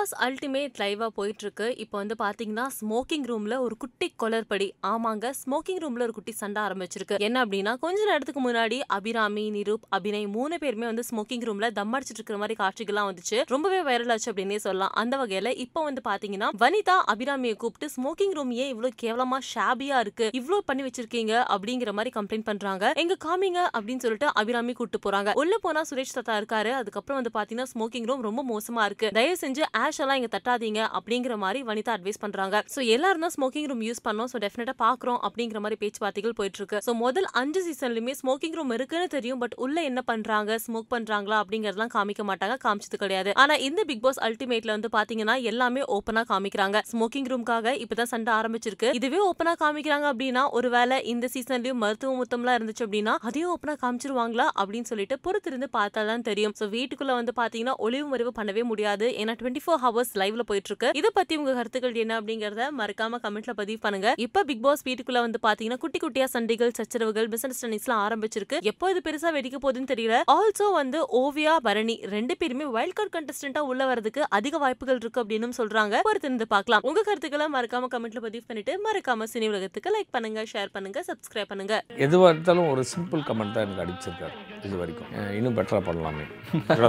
Boss ultimate லைவாக போயிட்டுருக்கு. இப்போ வந்து பார்த்தீங்கன்னா ஸ்மோக்கிங் ரூமில் ஒரு குட்டி கொலர்படி ஆமாங்க ஸ்மோக்கிங் ரூமில் ஒரு குட்டி சண்டை ஆரம்பிச்சிருக்கு. என்ன அப்படின்னா கொஞ்ச நேரத்துக்கு முன்னாடி அபிராமி நிரூப் அபிநய் மூணு பேருமே வந்து ஸ்மோக்கிங் ரூமில் தம் அடிச்சிட்டு இருக்கிற மாதிரி காட்சிகள்லாம் வந்துச்சு. ரொம்பவே வைரல் ஆச்சு அப்படின்னே சொல்லலாம். அந்த வகையில் இப்போ வந்து பார்த்தீங்கன்னா வனிதா அபிராமியை கூப்பிட்டு ஸ்மோக்கிங் ரூம் ஏன் இவ்வளோ கேவலமாக ஷாபியாக இருக்கு? இவ்வளோ பண்ணி வச்சிருக்கீங்க? அப்படிங்கிற மாதிரி கம்ப்ளைண்ட் பண்றாங்க. எங்க காமிங்க அப்படின்னு சொல்லிட்டு அபிராமி கூப்பிட்டு போறாங்க. உள்ள போனால் சுரேஷ் தத்தா இருக்காரு. அதுக்கப்புறம் வந்து பார்த்தீங்கன்னா ஸ்மோக்கிங் ரூம் ரொம்ப மோசமாக இருக்கு. தயவு செஞ்சு ஆஷ் எல்லாம் இங்க தட்டாதீங்க அப்படிங்கிற மாதிரி வனிதா அட்வைஸ் பண்றாங்க. சோ எல்லாரும் தான் ஸ்மோக்கிங் ரூம் யூஸ் பண்ணோம். சோ டெஃபினட்டா பாக்குறோம் அப்படிங்கிற மாதிரி பேச்சுவார்த்தைகள் போயிட்டு இருக்கு சோ முதல் அஞ்சு சீசன்லயுமே ஸ்மோக்கிங் ரூம் இருக்குன்னு தெரியும். பட் உள்ள என்ன பண்றாங்க? ஸ்மோக் பண்றாங்களா? அப்படிங்கறதெல்லாம் காமிக்க மாட்டாங்க. காமிச்சது கிடையாது. ஆனா இந்த பிக் பாஸ் அல்டிமேட்ல வந்து பாத்தீங்கன்னா எல்லாமே ஓப்பனா காமிக்கிறாங்க. ஸ்மோக்கிங் ரூம்காக இப்பதான் சண்டை ஆரம்பிச்சிருக்கு. இதுவே ஓப்பனா காமிக்கிறாங்க அப்படின்னா ஒருவேளை இந்த சீசன்லயும் மருத்துவ முத்தம்லாம் இருந்துச்சு அப்படின்னா அதையும் ஓப்பனா காமிச்சிருவாங்களா? அப்படின்னு சொல்லிட்டு பொறுத்திருந்து பார்த்தா தான் தெரியும். சோ வீட்டுக்குள்ள வந்து பாத்தீங்கன்னா ஒளிவு மறைவு பண்ணவே முடியாது. ஏன்னா டுவெண்ட்டி ஃபோர் ஹவர்ஸ் லைவ்ல போயிட்டு இருக்கு இதை பத்தி உங்க கருத்துக்கள் என்ன அப்படிங்கறத மறக்காம கமெண்ட்ல பதிவு பண்ணுங்க. இப்ப பிக் பாஸ் வீட்டுக்குள்ள வந்து பாத்தீங்கன்னா குட்டி குட்டியா சண்டைகள் சச்சரவுகள் மிஸ் அண்டர்ஸ்டாண்டிங்ஸ்லாம் ஆரம்பிச்சிருக்கு. எப்போ இது பெருசா வெடிக்க போகுதுன்னு தெரியல. ஆல்சோ வந்து ஓவியா பரணி ரெண்டு பேருமே வைல்ட் கார்டு கண்டஸ்டன்டா உள்ள வரதுக்கு அதிக வாய்ப்புகள் இருக்கு அப்படின்னு சொல்றாங்க. பொறுத்திருந்து பார்க்கலாம். உங்க கருத்துக்களை மறக்காம கமெண்ட்ல பதிவு பண்ணிட்டு மறக்காம சினி உலகத்துக்கு லைக் பண்ணுங்க ஷேர் பண்ணுங்க சப்ஸ்கிரைப் பண்ணுங்க. எதுவாக இருந்தாலும் ஒரு சிம்பிள் கமெண்ட் தான் எனக்கு அடிச்சிருக்காரு இது வரைக்கும். இன்னும் பெட்டராக பண்ணலாமே.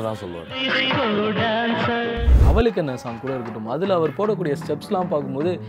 தான் சொல்லுவார். அவளுக்கு என்ன சாங் கூட இருக்கட்டும். அதில் அவர் போடக்கூடிய ஸ்டெப்ஸ்லாம் பார்க்கும்போது